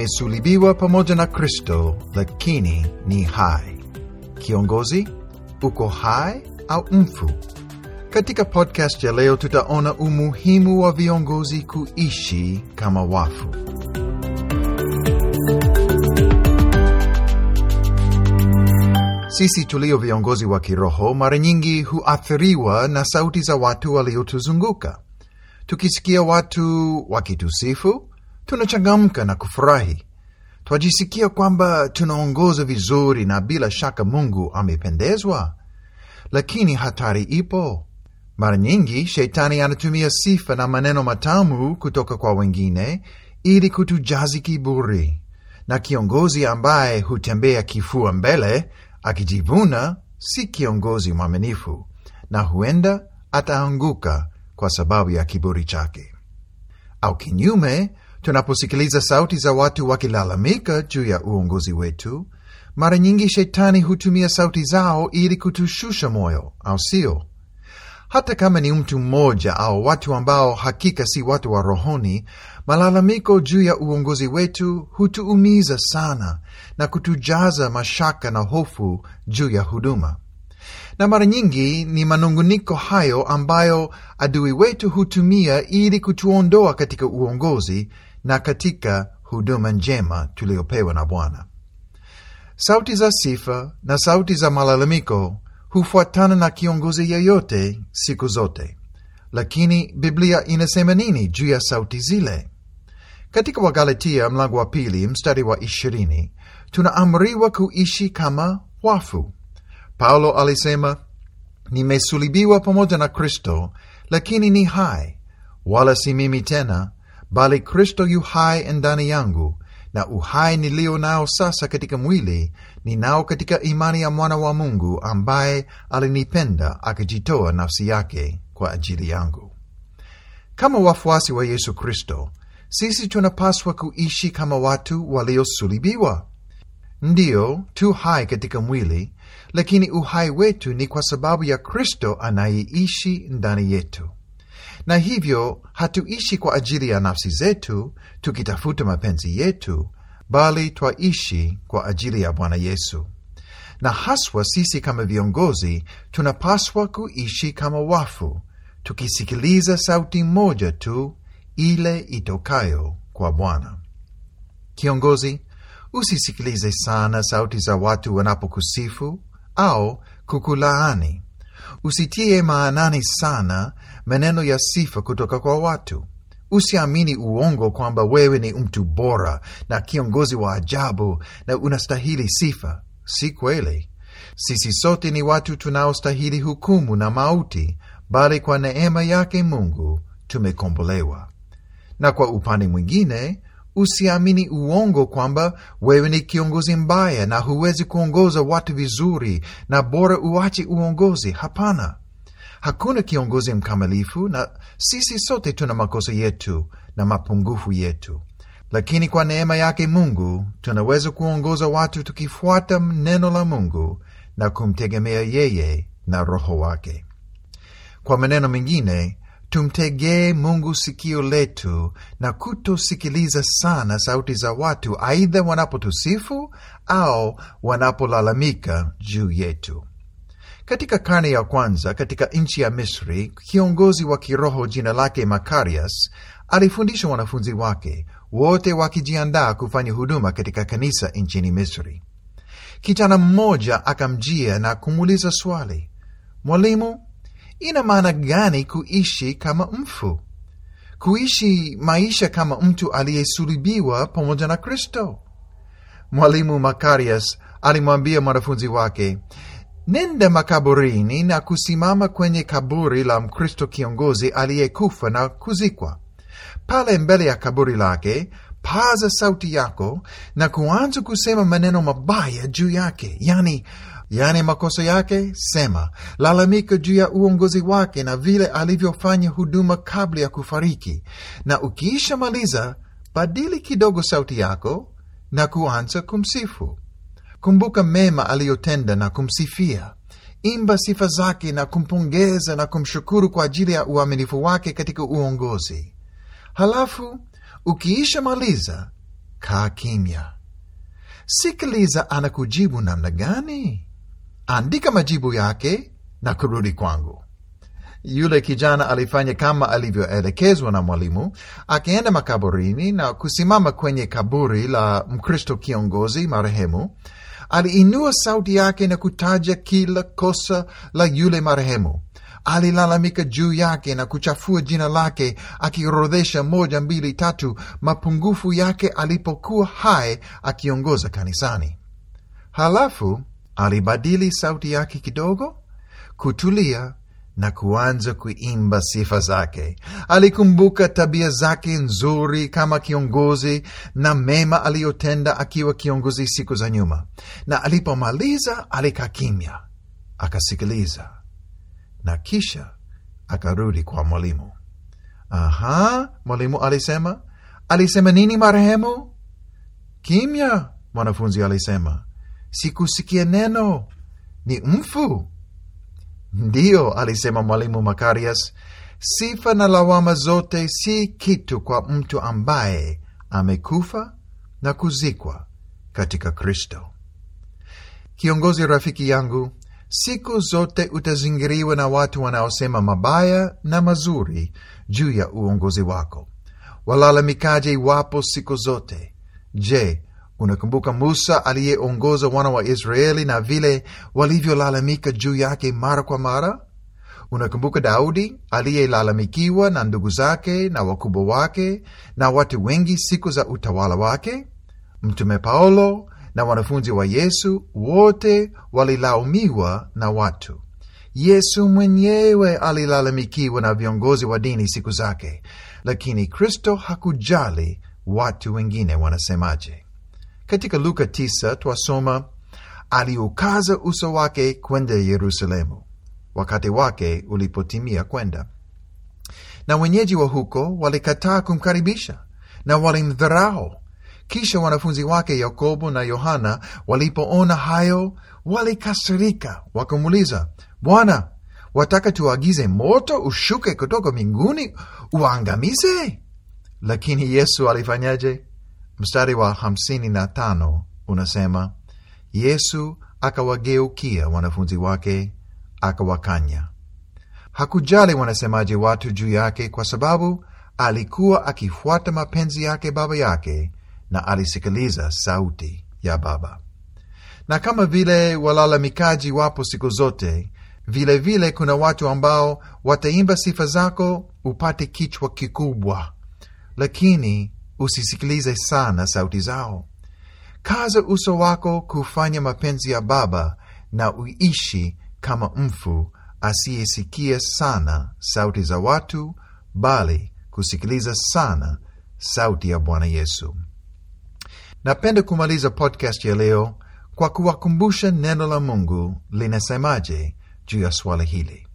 Nimesulibiwa pamoja na Kristo, lakini ni hai. Kiongozi, uko hai au mfu? Katika podcast ya leo tutaona umuhimu wa viongozi kuishi kama wafu. Sisi tulio viongozi wa kiroho mara nyingi huathiriwa na sauti za watu waliotuzunguka. Tukisikia watu wakitusifu, tunachangamka na kufurahi. Twajisikia kwamba tunaongoza vizuri na bila shaka Mungu amependezwa. Lakini hatari ipo. Mara nyingi shetani anatumia sifa na maneno matamu kutoka kwa wengine ili kutujazi kiburi, na kiongozi ambaye hutembea kifua mbele akijivuna si kiongozi mwaminifu, na huenda ataanguka kwa sababu ya kiburi chake. Au kinyume, tunaposikiliza sauti za watu wakilalamika juu ya uongozi wetu, mara nyingi shetani hutumia sauti zao ili kutushusha moyo, au sio? Hata kama ni mtu mmoja au watu ambao hakika si watu wa rohoni, malalamiko juu ya uongozi wetu hutuumiza sana na kutujaza mashaka na hofu juu ya huduma. Na mara nyingi ni manunguniko hayo ambayo adui wetu hutumia ili kutuondoa katika uongozi na katika huduma njema tuliyopewa na Bwana. Sauti za sifa na sauti za malalamiko hufuatana na kiongozi yeyote siku zote. Lakini Biblia inasema nini juu ya sauti zile? Katika Wagalatia mlango wa pili mstari wa ishirini tunaamriwa kuishi kama wafu. Paulo alisema, nimesulibiwa pamoja na Kristo, lakini ni hai, wala si mimi tena, bali Kristo yu hai ndani yangu na uhai nilio nao sasa katika mwili ninao katika imani ya mwana wa Mungu ambaye alinipenda akajitoa nafsi yake kwa ajili yangu. Kama wafuasi wa Yesu Kristo, sisi tunapaswa kuishi kama watu waliosulibiwa. Ndiyo, tu hai katika mwili, lakini uhai wetu ni kwa sababu ya Kristo anayeishi ndani yetu na hivyo hatuishi kwa ajili ya nafsi zetu tukitafuta mapenzi yetu, bali twaishi kwa ajili ya Bwana Yesu. Na haswa sisi kama viongozi tunapaswa kuishi kama wafu, tukisikiliza sauti moja tu, ile itokayo kwa Bwana. Kiongozi, usisikilize sana sauti za watu wanapokusifu au kukulaani. Usitie maanani sana maneno ya sifa kutoka kwa watu. Usiamini uongo kwamba wewe ni mtu bora na kiongozi wa ajabu na unastahili sifa. Si kweli. Sisi sote ni watu tunaostahili hukumu na mauti, bali kwa neema yake Mungu tumekombolewa. Na kwa upande mwingine, usiamini uongo kwamba wewe ni kiongozi mbaya na huwezi kuongoza watu vizuri na bora uache uongozi. Hapana. Hakuna kiongozi mkamilifu, na sisi sote tuna makosa yetu na mapungufu yetu, lakini kwa neema yake Mungu tunaweza kuongoza watu tukifuata neno la Mungu na kumtegemea yeye na Roho wake. Kwa maneno mengine, tumtegee Mungu sikio letu na kutosikiliza sana sauti za watu, aidha wanapotusifu au wanapolalamika juu yetu. Katika karne ya kwanza katika nchi ya Misri, kiongozi wa kiroho jina lake Makarias alifundisha wanafunzi wake wote wakijiandaa kufanya huduma katika kanisa nchini Misri. Kijana mmoja akamjia na kumuuliza swali, Mwalimu, ina maana gani kuishi kama mfu? Kuishi maisha kama mtu aliyesulubiwa pamoja na Kristo? Mwalimu Makarias alimwambia mwanafunzi wake, Nenda makaburini na kusimama kwenye kaburi la Mkristo kiongozi aliyekufa na kuzikwa. Pale mbele ya kaburi lake, paza sauti yako na kuanza kusema maneno mabaya juu yake, yani yani makosa yake. Sema, lalamika juu ya uongozi wake na vile alivyofanya huduma kabla ya kufariki, na ukiisha maliza, badili kidogo sauti yako na kuanza kumsifu. Kumbuka mema aliyotenda na kumsifia. Imba sifa zake na kumpongeza na kumshukuru kwa ajili ya uaminifu wake katika uongozi. Halafu ukiisha maliza, kaa kimya. Sikiliza anakujibu namna gani. Andika majibu yake na kurudi kwangu. Yule kijana alifanya kama alivyoelekezwa na mwalimu, akienda makaburini na kusimama kwenye kaburi la Mkristo kiongozi marehemu. Aliinua sauti yake na kutaja kila kosa la yule marehemu. Alilalamika juu yake na kuchafua jina lake, akiorodhesha moja, mbili, tatu mapungufu yake alipokuwa hai akiongoza kanisani. Halafu alibadili sauti yake kidogo, kutulia na kuanza kuimba sifa zake. Alikumbuka tabia zake nzuri kama kiongozi na mema aliyotenda akiwa kiongozi siku za nyuma, na alipomaliza alikaa kimya, akasikiliza na kisha akarudi kwa mwalimu. Aha, mwalimu alisema. Alisema nini marehemu? Kimya, mwanafunzi alisema. Sikusikia neno, ni mfu. Ndiyo, alisema mwalimu Makarias, sifa na lawama zote si kitu kwa mtu ambaye amekufa na kuzikwa katika Kristo. Kiongozi rafiki yangu, siku zote utazingiriwa na watu wanaosema mabaya na mazuri juu ya uongozi wako. Walalamikaji wapo siku zote. Je, unakumbuka Musa aliyeongoza wana wa Israeli na vile walivyolalamika juu yake mara kwa mara? Unakumbuka Daudi aliyelalamikiwa na ndugu zake na wakubwa wake na watu wengi siku za utawala wake? Mtume Paulo na wanafunzi wa Yesu wote walilaumiwa na watu. Yesu mwenyewe alilalamikiwa na viongozi wa dini siku zake, lakini Kristo hakujali watu wengine wanasemaje. Katika Luka 9 twasoma, aliukaza uso wake kwenda Yerusalemu wakati wake ulipotimia kwenda, na wenyeji wa huko walikataa kumkaribisha na walimdharau. Kisha wanafunzi wake Yakobo na Yohana walipoona hayo, walikasirika, wakamuuliza, Bwana, wataka tuagize moto ushuke kutoka mbinguni uangamize? Lakini Yesu alifanyaje? Mstari wa hamsini na tano unasema, Yesu akawageukia wanafunzi wake akawakanya. Hakujali wanasemaje watu juu yake, kwa sababu alikuwa akifuata mapenzi yake Baba yake na alisikiliza sauti ya Baba. Na kama vile walalamikaji wapo siku zote, vilevile vile kuna watu ambao wataimba sifa zako upate kichwa kikubwa, lakini usisikilize sana sauti zao. Kaza uso wako kufanya mapenzi ya Baba na uishi kama mfu asiyesikia sana sauti za watu, bali kusikiliza sana sauti ya Bwana Yesu. Napenda kumaliza podcast ya leo kwa kuwakumbusha neno la Mungu linasemaje juu ya swala hili.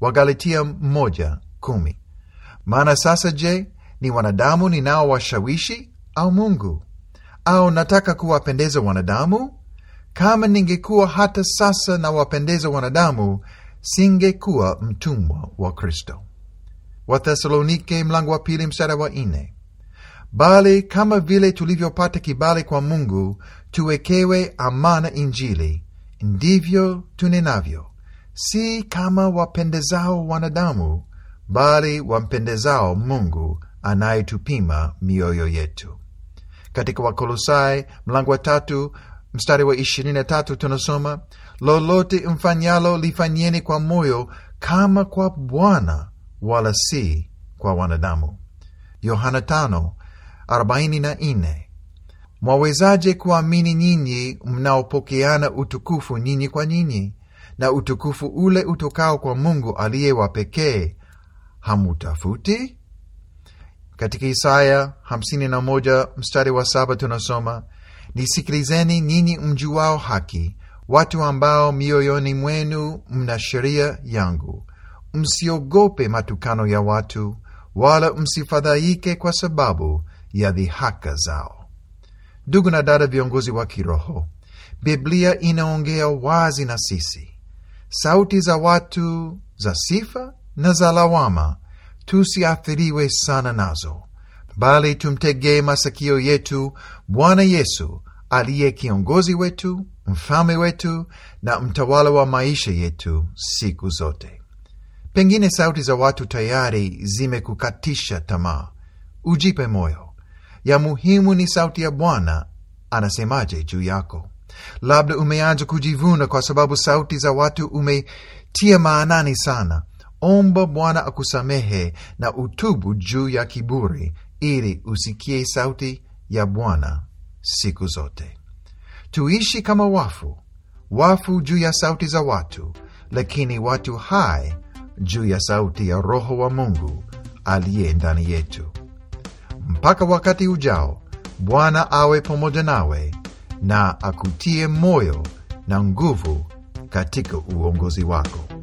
Wagalatia moja kumi. Maana sasa je, ni wanadamu ninaowashawishi au Mungu? Au nataka kuwapendeza wanadamu? Kama ningekuwa hata sasa na wapendeza wanadamu, singekuwa mtumwa wa Kristo. Wathesalonike mlango wa pili mstari wa nne. Bali kama vile tulivyopata kibali kwa Mungu tuwekewe amana Injili, ndivyo tunenavyo, si kama wapendezao wanadamu, bali wampendezao Mungu anayetupima mioyo yetu. Katika Wakolosai mlango wa tatu mstari wa ishirini na tatu tunasoma lolote mfanyalo lifanyeni kwa moyo kama kwa Bwana, wala si kwa wanadamu. Yohana tano arobaini na nne. Mwawezaje kuamini nyinyi mnaopokeana utukufu nyinyi kwa nyinyi, na utukufu ule utokao kwa Mungu aliye wa pekee hamutafuti? Katika Isaya 51 mstari wa saba tunasoma Nisikilizeni nyinyi mjuao haki, watu ambao mioyoni mwenu mna sheria yangu. Msiogope matukano ya watu, wala msifadhaike kwa sababu ya dhihaka zao. Ndugu na dada, viongozi wa kiroho, Biblia inaongea wazi na sisi. Sauti za watu za sifa na za lawama tusiathiriwe sana nazo. bali tumtegee masikio yetu Bwana Yesu aliye kiongozi wetu, mfalme wetu na mtawala wa maisha yetu siku zote. Pengine sauti za watu tayari zimekukatisha tamaa. Ujipe moyo, ya muhimu ni sauti ya Bwana anasemaje juu yako. Labda umeanza kujivuna kwa sababu sauti za watu umetia maanani sana. Omba Bwana akusamehe na utubu juu ya kiburi, ili usikie sauti ya Bwana siku zote. Tuishi kama wafu, wafu juu ya sauti za watu, lakini watu hai juu ya sauti ya Roho wa Mungu aliye ndani yetu. Mpaka wakati ujao, Bwana awe pamoja nawe na akutie moyo na nguvu katika uongozi wako.